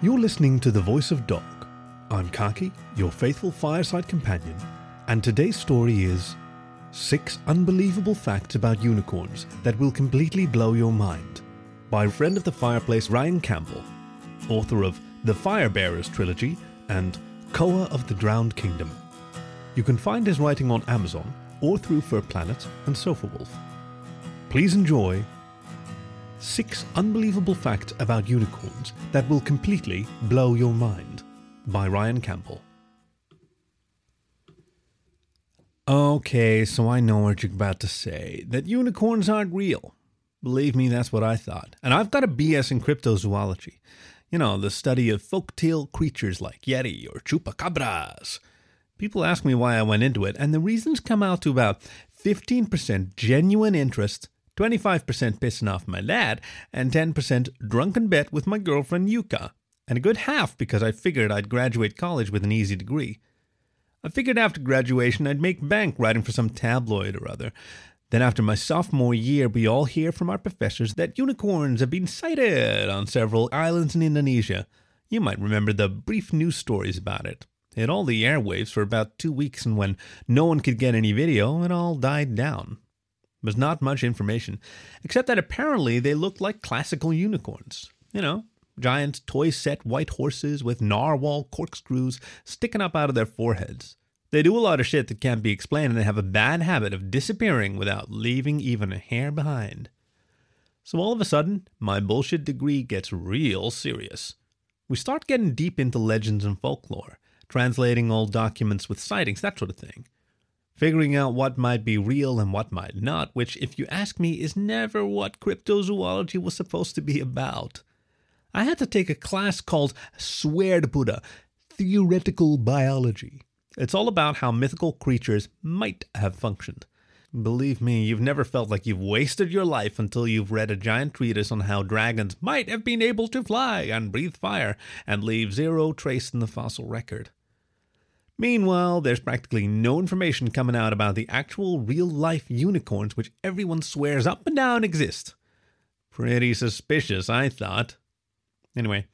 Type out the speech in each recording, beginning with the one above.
You're listening to The Voice of Dog. I'm Khaki, your faithful fireside companion, and today's story is Six Unbelievable Facts About Unicorns That Will Completely Blow Your Mind by friend of the fireplace Ryan Campbell, author of The Fire Bearers trilogy and Koa of the Drowned Kingdom. You can find his writing on Amazon or through FurPlanet and Sofawolf. Please enjoy Six Unbelievable Facts About Unicorns That Will Completely Blow Your Mind by Ryan Campbell. Okay, so I know what you're about to say that unicorns aren't real. Believe me, that's what I thought. And I've got a BS in cryptozoology. You know, the study of folktale creatures like Yeti or chupacabras. People ask me why I went into it, and the reasons come out to about 15% genuine interest 25% pissing off my dad, and 10% drunken bet with my girlfriend Yuka, and a good half because I figured I'd graduate college with an easy degree. I figured after graduation I'd make bank writing for some tabloid or other. Then, after my sophomore year, we all hear from our professors that unicorns have been sighted on several islands in Indonesia. You might remember the brief news stories about it. It all the airwaves for about two weeks, and when no one could get any video, it all died down was not much information, except that apparently they looked like classical unicorns. You know, giant toy set white horses with narwhal corkscrews sticking up out of their foreheads. They do a lot of shit that can't be explained and they have a bad habit of disappearing without leaving even a hair behind. So all of a sudden, my bullshit degree gets real serious. We start getting deep into legends and folklore, translating old documents with sightings, that sort of thing figuring out what might be real and what might not, which, if you ask me, is never what cryptozoology was supposed to be about. I had to take a class called Sverdbuddha Theoretical Biology. It's all about how mythical creatures might have functioned. Believe me, you've never felt like you've wasted your life until you've read a giant treatise on how dragons might have been able to fly and breathe fire and leave zero trace in the fossil record. Meanwhile, there's practically no information coming out about the actual real life unicorns which everyone swears up and down exist. Pretty suspicious, I thought. Anyway,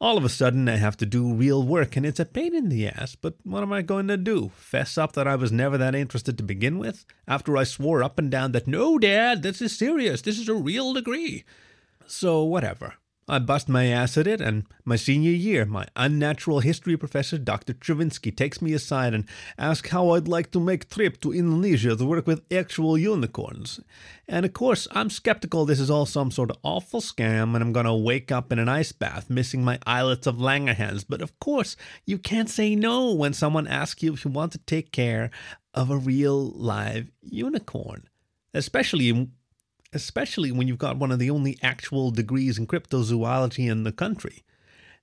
all of a sudden I have to do real work and it's a pain in the ass, but what am I going to do? Fess up that I was never that interested to begin with? After I swore up and down that, no, Dad, this is serious, this is a real degree. So, whatever. I bust my ass at it, and my senior year, my unnatural history professor, Dr. Travinsky, takes me aside and asks how I'd like to make trip to Indonesia to work with actual unicorns. And of course, I'm skeptical this is all some sort of awful scam and I'm gonna wake up in an ice bath missing my islets of Langerhans. But of course, you can't say no when someone asks you if you want to take care of a real live unicorn. Especially especially when you've got one of the only actual degrees in cryptozoology in the country.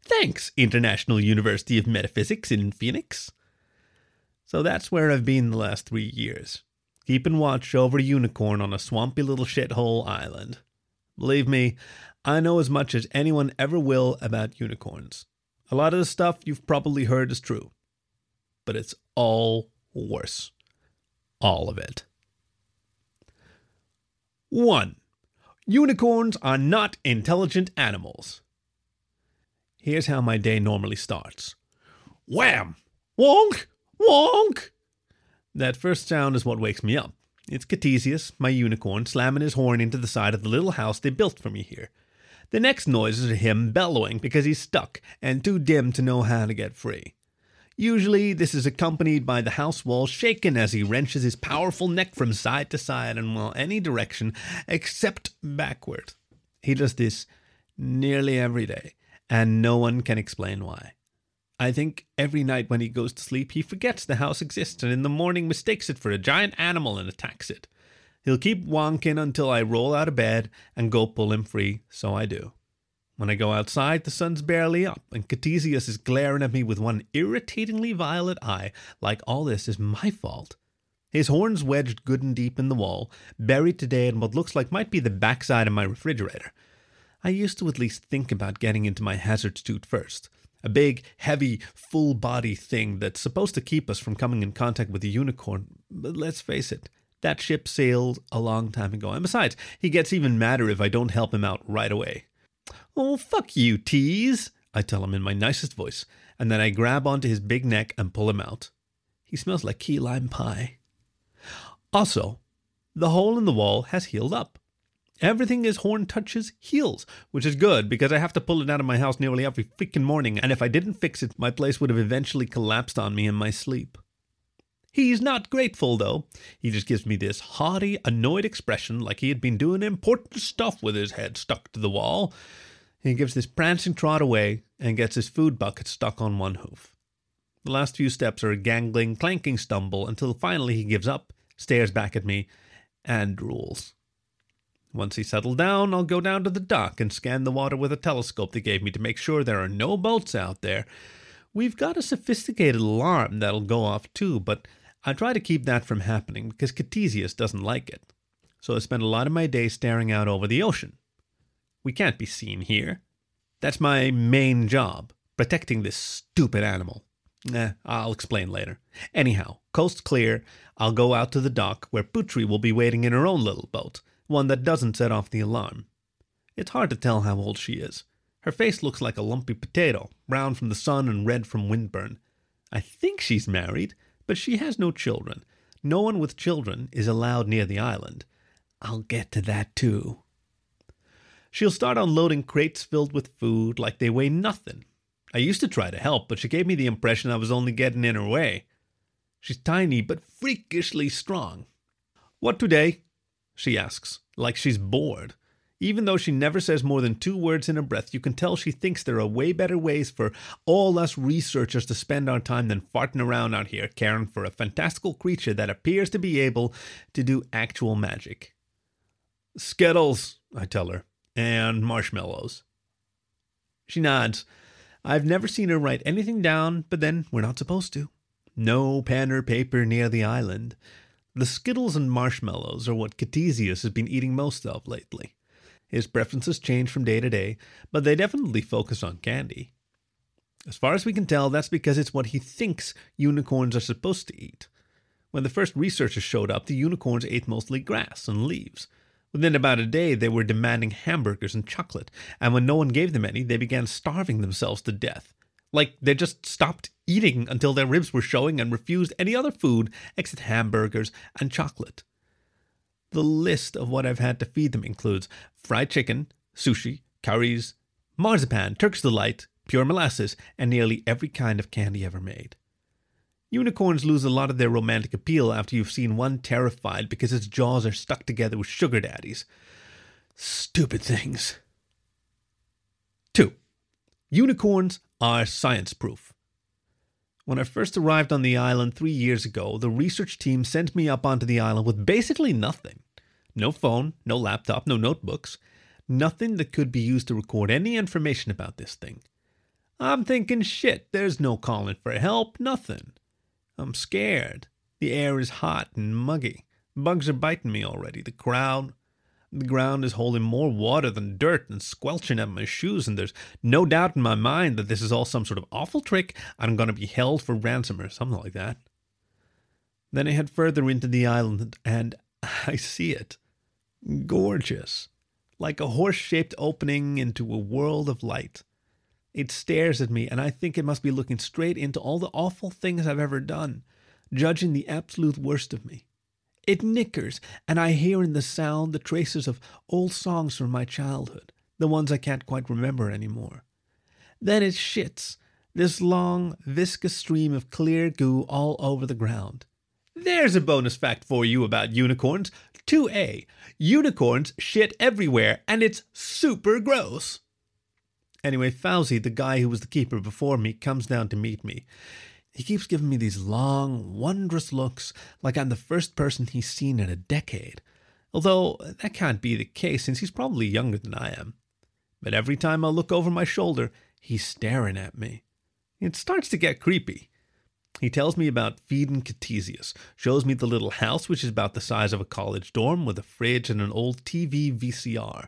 Thanks, International University of Metaphysics in Phoenix. So that's where I've been the last three years, keeping watch over a unicorn on a swampy little shithole island. Believe me, I know as much as anyone ever will about unicorns. A lot of the stuff you've probably heard is true, but it's all worse. All of it. 1. Unicorns are not intelligent animals. Here's how my day normally starts Wham! Wonk! Wonk! That first sound is what wakes me up. It's Ctesias, my unicorn, slamming his horn into the side of the little house they built for me here. The next noises are him bellowing because he's stuck and too dim to know how to get free. Usually, this is accompanied by the house wall shaking as he wrenches his powerful neck from side to side and well, any direction except backward. He does this nearly every day, and no one can explain why. I think every night when he goes to sleep, he forgets the house exists and in the morning mistakes it for a giant animal and attacks it. He'll keep wonking until I roll out of bed and go pull him free, so I do. When I go outside, the sun's barely up, and Ctesias is glaring at me with one irritatingly violet eye, like all this is my fault. His horns wedged good and deep in the wall, buried today in what looks like might be the backside of my refrigerator. I used to at least think about getting into my hazard suit first. A big, heavy, full body thing that's supposed to keep us from coming in contact with the unicorn. But let's face it, that ship sailed a long time ago. And besides, he gets even madder if I don't help him out right away. Oh, fuck you, Tease. I tell him in my nicest voice, and then I grab onto his big neck and pull him out. He smells like key lime pie. Also, the hole in the wall has healed up. Everything his horn touches heals, which is good because I have to pull it out of my house nearly every freaking morning, and if I didn't fix it, my place would have eventually collapsed on me in my sleep. He's not grateful, though. He just gives me this haughty, annoyed expression like he had been doing important stuff with his head stuck to the wall. He gives this prancing trot away and gets his food bucket stuck on one hoof. The last few steps are a gangling, clanking stumble until finally he gives up, stares back at me, and drools. Once he's settled down, I'll go down to the dock and scan the water with a telescope they gave me to make sure there are no boats out there. We've got a sophisticated alarm that'll go off too, but I try to keep that from happening because Ctesias doesn't like it. So I spend a lot of my day staring out over the ocean. We can't be seen here. That's my main job, protecting this stupid animal. Eh, I'll explain later. Anyhow, coast clear, I'll go out to the dock where Putri will be waiting in her own little boat, one that doesn't set off the alarm. It's hard to tell how old she is. Her face looks like a lumpy potato, brown from the sun and red from windburn. I think she's married, but she has no children. No one with children is allowed near the island. I'll get to that too. She'll start unloading crates filled with food like they weigh nothing. I used to try to help, but she gave me the impression I was only getting in her way. She's tiny but freakishly strong. What today? she asks, like she's bored. Even though she never says more than two words in a breath, you can tell she thinks there are way better ways for all us researchers to spend our time than farting around out here caring for a fantastical creature that appears to be able to do actual magic. Skittles, I tell her, and marshmallows. She nods. I've never seen her write anything down, but then we're not supposed to. No pen or paper near the island. The Skittles and marshmallows are what Ctesias has been eating most of lately. His preferences change from day to day, but they definitely focus on candy. As far as we can tell, that's because it's what he thinks unicorns are supposed to eat. When the first researchers showed up, the unicorns ate mostly grass and leaves. Within about a day, they were demanding hamburgers and chocolate, and when no one gave them any, they began starving themselves to death. Like they just stopped eating until their ribs were showing and refused any other food except hamburgers and chocolate. The list of what I've had to feed them includes fried chicken, sushi, curries, marzipan, Turkish delight, pure molasses, and nearly every kind of candy ever made. Unicorns lose a lot of their romantic appeal after you've seen one terrified because its jaws are stuck together with sugar daddies. Stupid things. 2. Unicorns are science proof. When I first arrived on the island three years ago, the research team sent me up onto the island with basically nothing no phone, no laptop, no notebooks, nothing that could be used to record any information about this thing. I'm thinking, shit, there's no calling for help, nothing. I'm scared. The air is hot and muggy. Bugs are biting me already. The crowd, the ground is holding more water than dirt and squelching at my shoes, and there's no doubt in my mind that this is all some sort of awful trick I'm going to be held for ransom or something like that. Then I head further into the island, and I see it. Gorgeous. Like a horse shaped opening into a world of light. It stares at me, and I think it must be looking straight into all the awful things I've ever done, judging the absolute worst of me. It nickers, and I hear in the sound the traces of old songs from my childhood, the ones I can't quite remember anymore. Then it shits, this long, viscous stream of clear goo all over the ground. There's a bonus fact for you about unicorns. 2A. Unicorns shit everywhere, and it's super gross. Anyway, Fauzi, the guy who was the keeper before me, comes down to meet me. He keeps giving me these long, wondrous looks like I'm the first person he's seen in a decade. Although that can't be the case since he's probably younger than I am. But every time I look over my shoulder, he's staring at me. It starts to get creepy. He tells me about feeding Ctesias, shows me the little house, which is about the size of a college dorm, with a fridge and an old TV VCR.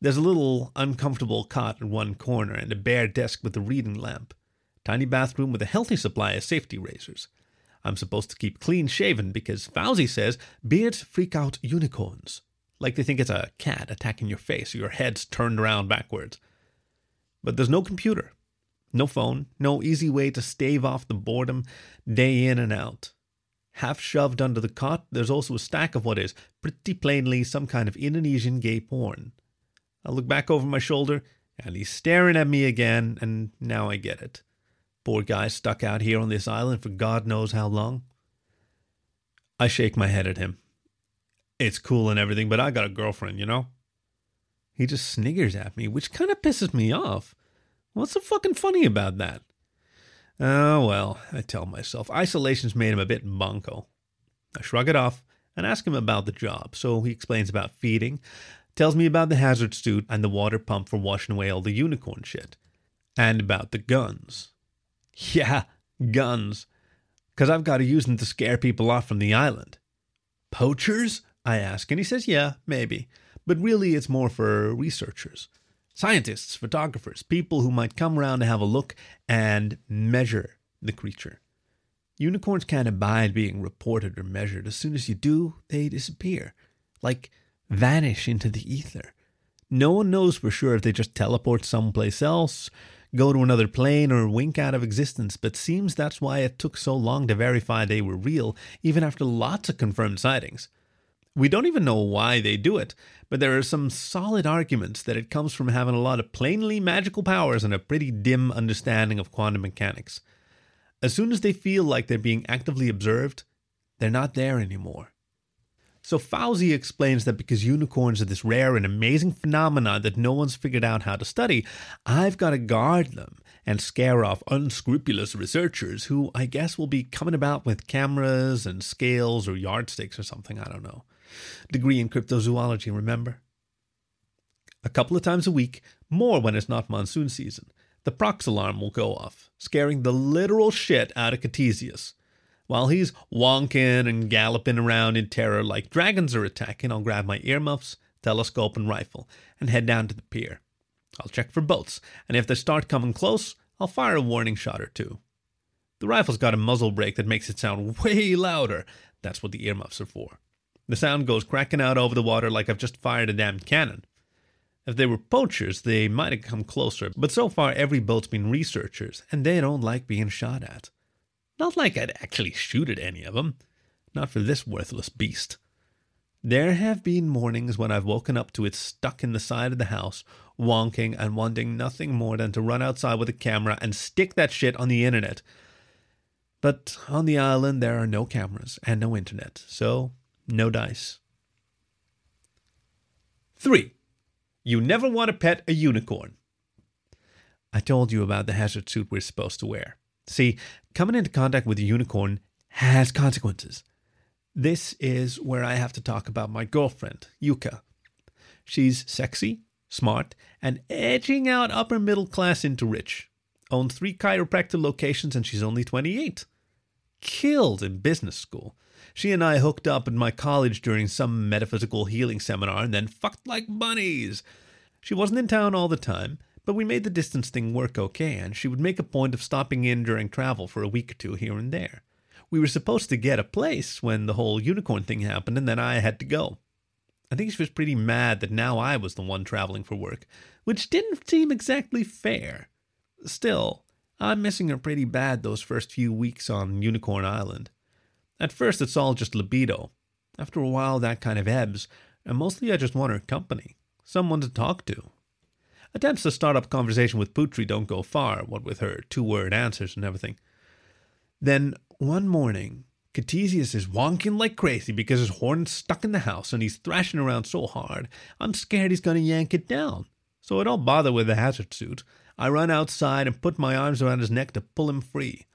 There's a little uncomfortable cot in one corner and a bare desk with a reading lamp tiny bathroom with a healthy supply of safety razors. I'm supposed to keep clean shaven because Fauzi says beards freak out unicorns. Like they think it's a cat attacking your face or your head's turned around backwards. But there's no computer, No phone, no easy way to stave off the boredom day in and out. Half shoved under the cot, there's also a stack of what is, pretty plainly, some kind of Indonesian gay porn. I look back over my shoulder, and he's staring at me again, and now I get it. Poor guy stuck out here on this island for God knows how long. I shake my head at him. It's cool and everything, but I got a girlfriend, you know? He just sniggers at me, which kind of pisses me off. What's so fucking funny about that? Oh, well, I tell myself, isolation's made him a bit bunko. I shrug it off and ask him about the job, so he explains about feeding, tells me about the hazard suit and the water pump for washing away all the unicorn shit, and about the guns. Yeah, guns. Because I've got to use them to scare people off from the island. Poachers? I ask, and he says, yeah, maybe. But really, it's more for researchers. Scientists, photographers, people who might come around to have a look and measure the creature. Unicorns can't abide being reported or measured. As soon as you do, they disappear, like vanish into the ether. No one knows for sure if they just teleport someplace else, go to another plane, or wink out of existence, but seems that's why it took so long to verify they were real, even after lots of confirmed sightings. We don't even know why they do it, but there are some solid arguments that it comes from having a lot of plainly magical powers and a pretty dim understanding of quantum mechanics. As soon as they feel like they're being actively observed, they're not there anymore. So Fauzi explains that because unicorns are this rare and amazing phenomenon that no one's figured out how to study, I've got to guard them and scare off unscrupulous researchers who I guess will be coming about with cameras and scales or yardsticks or something, I don't know degree in cryptozoology, remember? A couple of times a week, more when it's not monsoon season, the prox alarm will go off, scaring the literal shit out of Ctesias. While he's wonking and galloping around in terror like dragons are attacking, I'll grab my earmuffs, telescope, and rifle and head down to the pier. I'll check for boats, and if they start coming close, I'll fire a warning shot or two. The rifle's got a muzzle brake that makes it sound way louder. That's what the earmuffs are for. The sound goes cracking out over the water like I've just fired a damn cannon. If they were poachers, they might have come closer, but so far every boat's been researchers, and they don't like being shot at. Not like I'd actually shoot at any of them. Not for this worthless beast. There have been mornings when I've woken up to it stuck in the side of the house, wonking and wanting nothing more than to run outside with a camera and stick that shit on the internet. But on the island, there are no cameras and no internet, so no dice. 3. You never want to pet a unicorn. I told you about the hazard suit we're supposed to wear. See, coming into contact with a unicorn has consequences. This is where I have to talk about my girlfriend, Yuka. She's sexy, smart, and edging out upper middle class into rich. Owns three chiropractor locations and she's only 28. Killed in business school. She and I hooked up in my college during some metaphysical healing seminar and then fucked like bunnies. She wasn't in town all the time, but we made the distance thing work okay, and she would make a point of stopping in during travel for a week or two here and there. We were supposed to get a place when the whole unicorn thing happened, and then I had to go. I think she was pretty mad that now I was the one traveling for work, which didn't seem exactly fair. Still, I'm missing her pretty bad those first few weeks on Unicorn Island. At first, it's all just libido. After a while, that kind of ebbs, and mostly I just want her company, someone to talk to. Attempts to start up conversation with Putri don't go far, what with her two word answers and everything. Then, one morning, Ctesias is wonking like crazy because his horn's stuck in the house and he's thrashing around so hard, I'm scared he's going to yank it down. So I don't bother with the hazard suit. I run outside and put my arms around his neck to pull him free.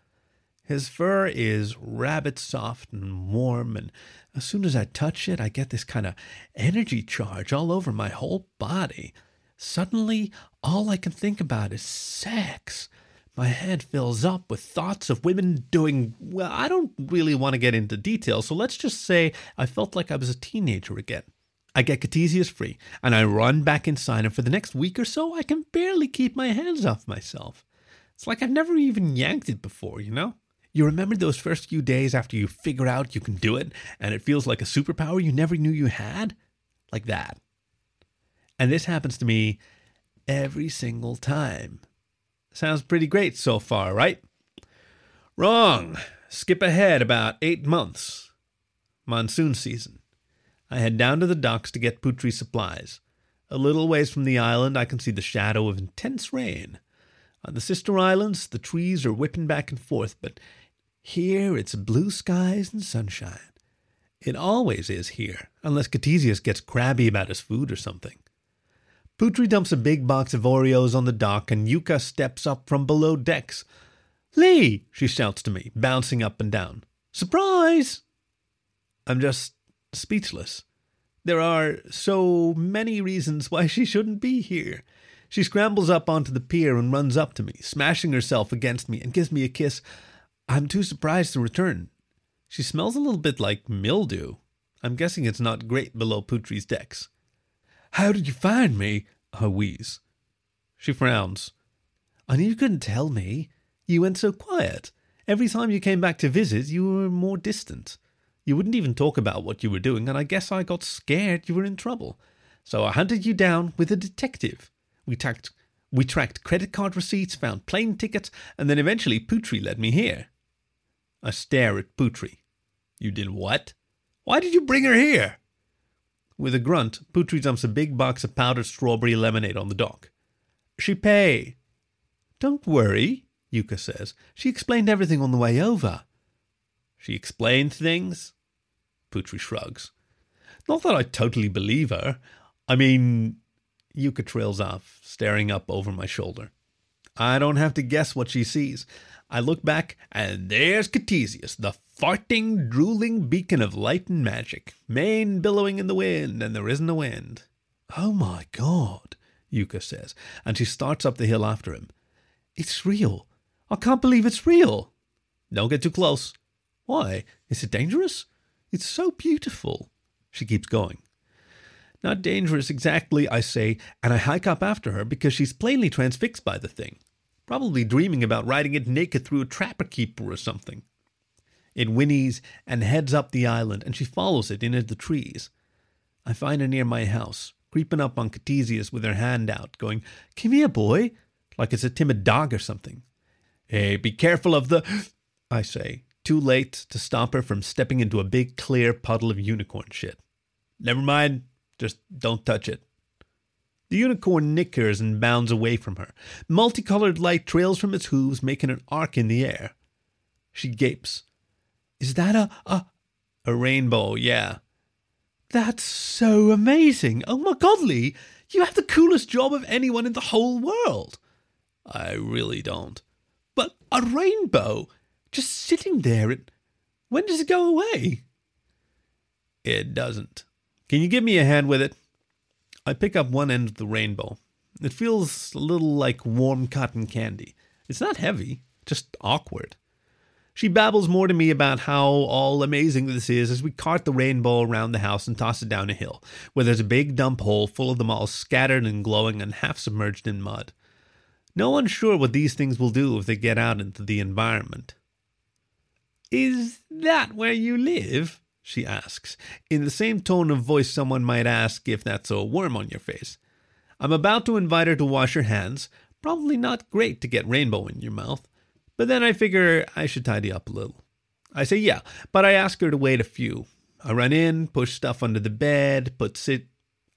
His fur is rabbit soft and warm, and as soon as I touch it, I get this kind of energy charge all over my whole body. Suddenly, all I can think about is sex. My head fills up with thoughts of women doing, well, I don't really want to get into details, so let's just say I felt like I was a teenager again. I get Ctesias free, and I run back inside, and for the next week or so, I can barely keep my hands off myself. It's like I've never even yanked it before, you know? You remember those first few days after you figure out you can do it and it feels like a superpower you never knew you had? Like that. And this happens to me every single time. Sounds pretty great so far, right? Wrong. Skip ahead about eight months. Monsoon season. I head down to the docks to get Putri supplies. A little ways from the island, I can see the shadow of intense rain. On the sister islands, the trees are whipping back and forth, but here it's blue skies and sunshine. It always is here, unless Ctesias gets crabby about his food or something. Putri dumps a big box of Oreos on the dock, and Yuka steps up from below decks. Lee! she shouts to me, bouncing up and down. Surprise! I'm just speechless. There are so many reasons why she shouldn't be here. She scrambles up onto the pier and runs up to me, smashing herself against me, and gives me a kiss. I'm too surprised to return. She smells a little bit like mildew. I'm guessing it's not great below Putri's decks. How did you find me? I wheeze. She frowns. I knew you couldn't tell me. You went so quiet. Every time you came back to visit, you were more distant. You wouldn't even talk about what you were doing, and I guess I got scared you were in trouble. So I hunted you down with a detective. We tracked, we tracked credit card receipts, found plane tickets, and then eventually Putri led me here. I stare at Putri. You did what? Why did you bring her here? With a grunt, Putri dumps a big box of powdered strawberry lemonade on the dock. She pay. Don't worry, Yuka says. She explained everything on the way over. She explained things? Putri shrugs. Not that I totally believe her. I mean, Yuka trails off, staring up over my shoulder. I don't have to guess what she sees. I look back, and there's Ctesias, the farting, drooling beacon of light and magic, mane billowing in the wind, and there isn't a wind. Oh my god, Yuka says, and she starts up the hill after him. It's real. I can't believe it's real. Don't get too close. Why? Is it dangerous? It's so beautiful. She keeps going. Not dangerous exactly, I say, and I hike up after her because she's plainly transfixed by the thing probably dreaming about riding it naked through a trapper keeper or something. It whinnies and heads up the island, and she follows it into the trees. I find her near my house, creeping up on Ctesias with her hand out, going, Come here, boy, like it's a timid dog or something. Hey, be careful of the. I say, too late to stop her from stepping into a big clear puddle of unicorn shit. Never mind, just don't touch it. The unicorn nickers and bounds away from her. Multicolored light trails from its hooves, making an arc in the air. She gapes. Is that a, a, a rainbow? Yeah. That's so amazing. Oh my god, Lee, you have the coolest job of anyone in the whole world. I really don't. But a rainbow, just sitting there, it, when does it go away? It doesn't. Can you give me a hand with it? I pick up one end of the rainbow. It feels a little like warm cotton candy. It's not heavy, just awkward. She babbles more to me about how all amazing this is as we cart the rainbow around the house and toss it down a hill, where there's a big dump hole full of them all scattered and glowing and half submerged in mud. No one's sure what these things will do if they get out into the environment. Is that where you live? she asks, in the same tone of voice someone might ask if that's a worm on your face. I'm about to invite her to wash her hands. Probably not great to get rainbow in your mouth. But then I figure I should tidy up a little. I say yeah, but I ask her to wait a few. I run in, push stuff under the bed, put sit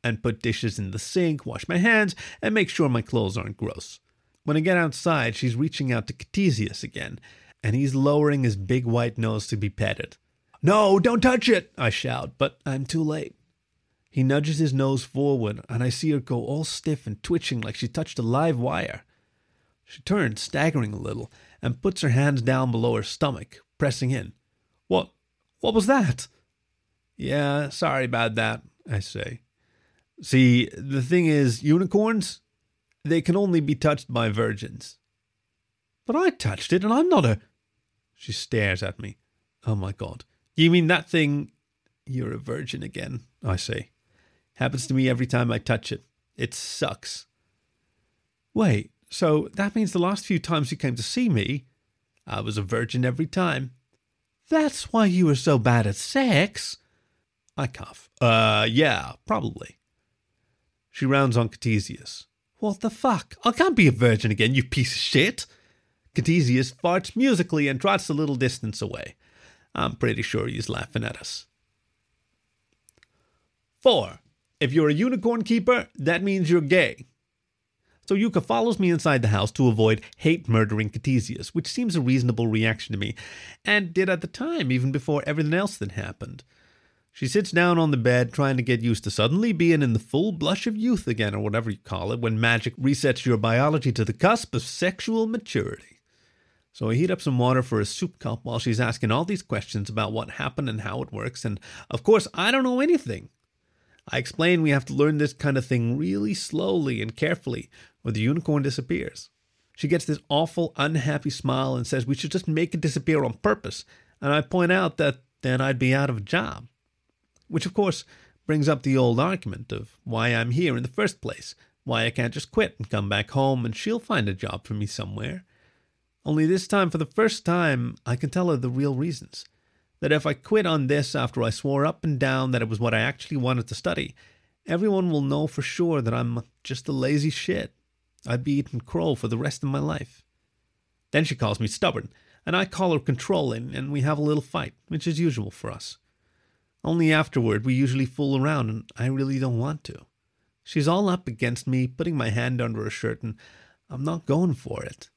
and put dishes in the sink, wash my hands, and make sure my clothes aren't gross. When I get outside, she's reaching out to Ctesias again, and he's lowering his big white nose to be petted. No, don't touch it, I shout, but I'm too late. He nudges his nose forward, and I see her go all stiff and twitching like she touched a live wire. She turns, staggering a little, and puts her hands down below her stomach, pressing in. What? What was that? Yeah, sorry about that, I say. See, the thing is, unicorns, they can only be touched by virgins. But I touched it, and I'm not a. She stares at me. Oh my god. You mean that thing? You're a virgin again, I say. Happens to me every time I touch it. It sucks. Wait, so that means the last few times you came to see me, I was a virgin every time. That's why you were so bad at sex. I cough. Uh, yeah, probably. She rounds on Ctesias. What the fuck? I can't be a virgin again, you piece of shit. Ctesias farts musically and trots a little distance away. I'm pretty sure he's laughing at us. 4. If you're a unicorn keeper, that means you're gay. So Yuka follows me inside the house to avoid hate murdering Ctesias, which seems a reasonable reaction to me, and did at the time, even before everything else that happened. She sits down on the bed, trying to get used to suddenly being in the full blush of youth again, or whatever you call it, when magic resets your biology to the cusp of sexual maturity. So I heat up some water for a soup cup while she's asking all these questions about what happened and how it works, and of course, I don't know anything. I explain we have to learn this kind of thing really slowly and carefully, or the unicorn disappears. She gets this awful, unhappy smile and says we should just make it disappear on purpose, and I point out that then I'd be out of a job. Which, of course, brings up the old argument of why I'm here in the first place, why I can't just quit and come back home and she'll find a job for me somewhere. Only this time, for the first time, I can tell her the real reasons that if I quit on this after I swore up and down that it was what I actually wanted to study, everyone will know for sure that I'm just a lazy shit. I'd be eating crow for the rest of my life. Then she calls me stubborn, and I call her controlling, and we have a little fight, which is usual for us. Only afterward, we usually fool around, and I really don't want to. She's all up against me, putting my hand under her shirt, and I'm not going for it.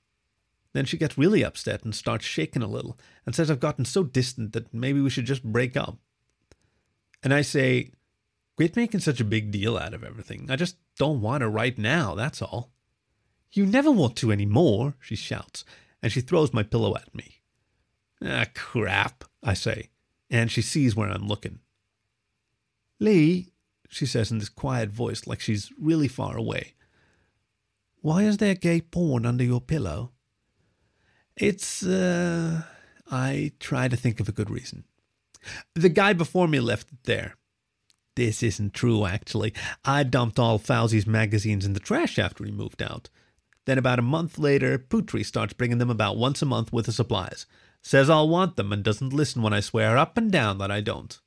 Then she gets really upset and starts shaking a little and says I've gotten so distant that maybe we should just break up. And I say, Quit making such a big deal out of everything. I just don't want to right now, that's all. You never want to any more, she shouts, and she throws my pillow at me. Ah, crap, I say, and she sees where I'm looking. Lee, she says in this quiet voice like she's really far away, why is there gay porn under your pillow? It's, uh, I try to think of a good reason. The guy before me left it there. This isn't true, actually. I dumped all Fauzi's magazines in the trash after he moved out. Then, about a month later, Putri starts bringing them about once a month with the supplies. Says I'll want them and doesn't listen when I swear up and down that I don't.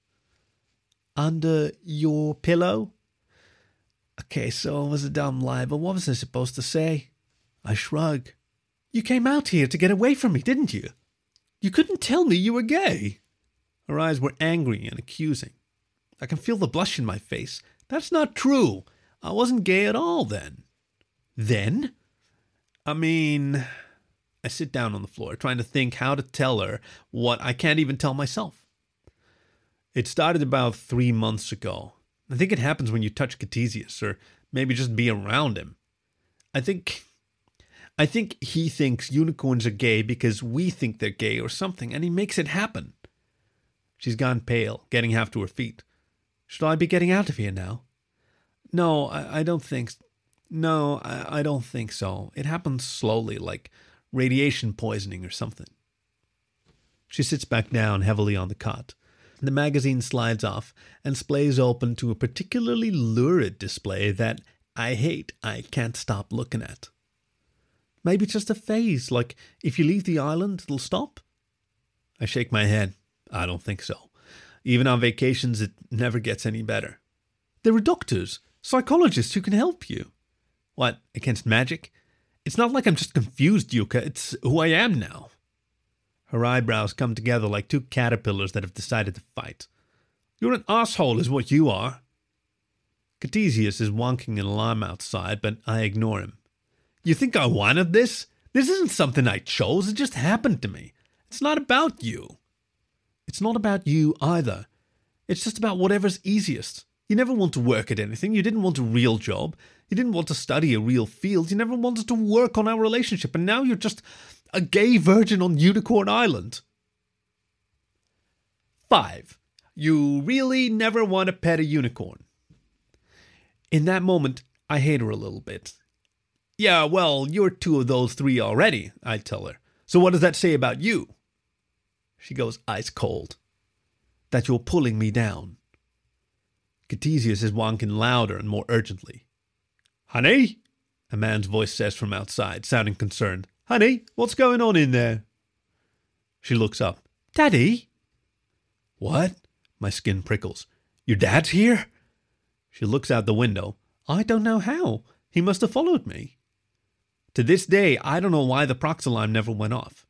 Under your pillow? Okay, so it was a dumb lie, but what was I supposed to say? I shrug. You came out here to get away from me, didn't you? You couldn't tell me you were gay. Her eyes were angry and accusing. I can feel the blush in my face. That's not true. I wasn't gay at all then. Then? I mean, I sit down on the floor trying to think how to tell her what I can't even tell myself. It started about three months ago. I think it happens when you touch Ctesias, or maybe just be around him. I think I think he thinks unicorns are gay because we think they're gay or something, and he makes it happen. She's gone pale, getting half to her feet. Should I be getting out of here now? No, I, I don't think. No, I, I don't think so. It happens slowly, like radiation poisoning or something. She sits back down heavily on the cot. The magazine slides off and splays open to a particularly lurid display that I hate, I can't stop looking at. Maybe it's just a phase, like if you leave the island, it'll stop? I shake my head. I don't think so. Even on vacations, it never gets any better. There are doctors, psychologists who can help you. What, against magic? It's not like I'm just confused, Yuka. It's who I am now. Her eyebrows come together like two caterpillars that have decided to fight. You're an asshole, is what you are. Ctesias is wonking an alarm outside, but I ignore him. You think I wanted this? This isn't something I chose, it just happened to me. It's not about you. It's not about you either. It's just about whatever's easiest. You never want to work at anything. You didn't want a real job. You didn't want to study a real field. You never wanted to work on our relationship. And now you're just a gay virgin on Unicorn Island. 5. You really never want to pet a unicorn. In that moment, I hate her a little bit. Yeah, well, you're two of those three already, I tell her. So what does that say about you? She goes ice cold. That you're pulling me down. Ctesias is wonking louder and more urgently. Honey? A man's voice says from outside, sounding concerned. Honey, what's going on in there? She looks up. Daddy? What? My skin prickles. Your dad's here? She looks out the window. I don't know how. He must have followed me. To this day, I don't know why the prox alarm never went off.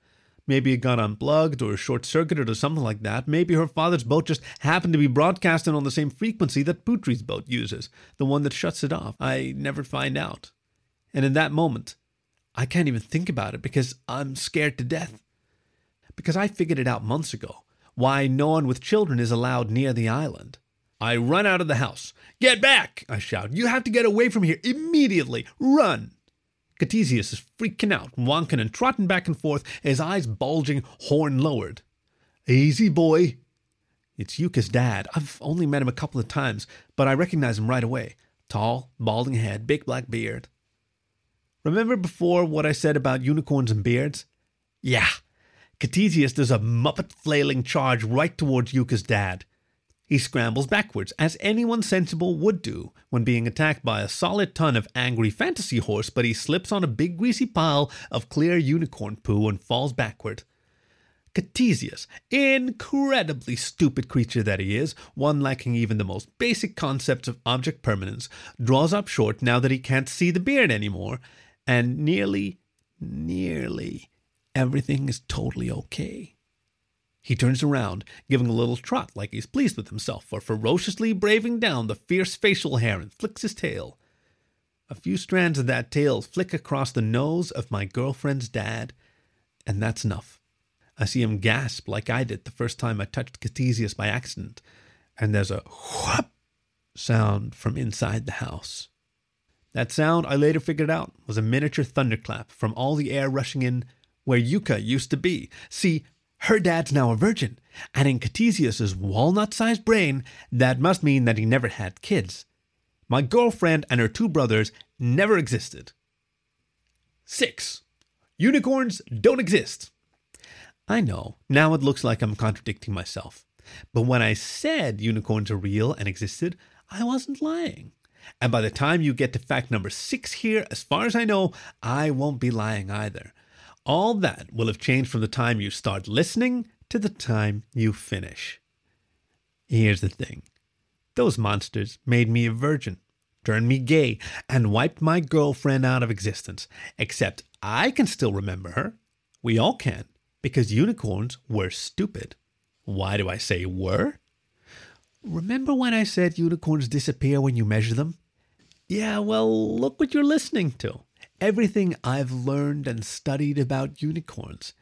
Maybe it got unplugged or short circuited or something like that. Maybe her father's boat just happened to be broadcasting on the same frequency that Putri's boat uses, the one that shuts it off. I never find out. And in that moment, I can't even think about it because I'm scared to death. Because I figured it out months ago why no one with children is allowed near the island. I run out of the house. Get back! I shout. You have to get away from here immediately. Run! Ctesias is freaking out, wonking and trotting back and forth, his eyes bulging, horn lowered. Easy, boy. It's Yuka's dad. I've only met him a couple of times, but I recognize him right away. Tall, balding head, big black beard. Remember before what I said about unicorns and beards? Yeah. Ctesias does a muppet flailing charge right towards Yuka's dad. He scrambles backwards, as anyone sensible would do when being attacked by a solid ton of angry fantasy horse, but he slips on a big greasy pile of clear unicorn poo and falls backward. Ctesias, incredibly stupid creature that he is, one lacking even the most basic concepts of object permanence, draws up short now that he can't see the beard anymore, and nearly, nearly everything is totally okay. He turns around, giving a little trot like he's pleased with himself for ferociously braving down the fierce facial hair and flicks his tail. A few strands of that tail flick across the nose of my girlfriend's dad, and that's enough. I see him gasp like I did the first time I touched Ctesias by accident, and there's a whoop sound from inside the house. That sound, I later figured out, was a miniature thunderclap from all the air rushing in where Yuka used to be. See, her dad's now a virgin, and in Ctesias's walnut-sized brain, that must mean that he never had kids. My girlfriend and her two brothers never existed. 6. Unicorns don't exist. I know, now it looks like I'm contradicting myself. But when I said unicorns are real and existed, I wasn't lying. And by the time you get to fact number six here, as far as I know, I won't be lying either. All that will have changed from the time you start listening to the time you finish. Here's the thing those monsters made me a virgin, turned me gay, and wiped my girlfriend out of existence. Except I can still remember her. We all can, because unicorns were stupid. Why do I say were? Remember when I said unicorns disappear when you measure them? Yeah, well, look what you're listening to everything I've learned and studied about unicorns.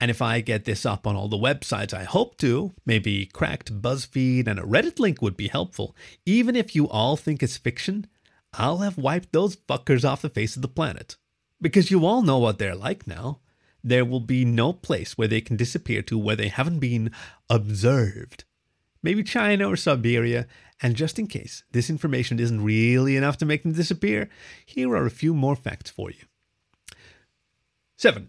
And if I get this up on all the websites I hope to, maybe Cracked, BuzzFeed, and a Reddit link would be helpful. Even if you all think it's fiction, I'll have wiped those fuckers off the face of the planet. Because you all know what they're like now. There will be no place where they can disappear to where they haven't been observed. Maybe China or Siberia, and just in case this information isn't really enough to make them disappear, here are a few more facts for you. 7.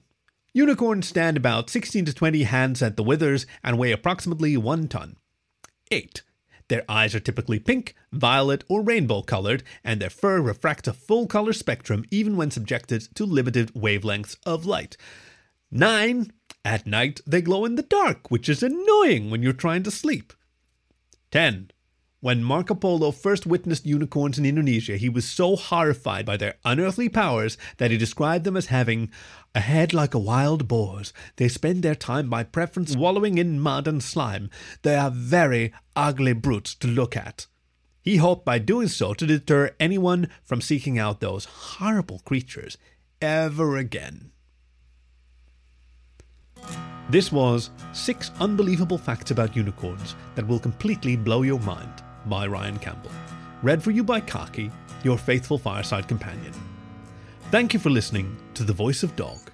Unicorns stand about 16 to 20 hands at the withers and weigh approximately 1 ton. 8. Their eyes are typically pink, violet, or rainbow colored, and their fur refracts a full color spectrum even when subjected to limited wavelengths of light. 9. At night, they glow in the dark, which is annoying when you're trying to sleep. 10. When Marco Polo first witnessed unicorns in Indonesia, he was so horrified by their unearthly powers that he described them as having a head like a wild boar's. They spend their time by preference wallowing in mud and slime. They are very ugly brutes to look at. He hoped by doing so to deter anyone from seeking out those horrible creatures ever again. This was Six Unbelievable Facts About Unicorns That Will Completely Blow Your Mind by Ryan Campbell. Read for you by Khaki, your faithful fireside companion. Thank you for listening to The Voice of Dog.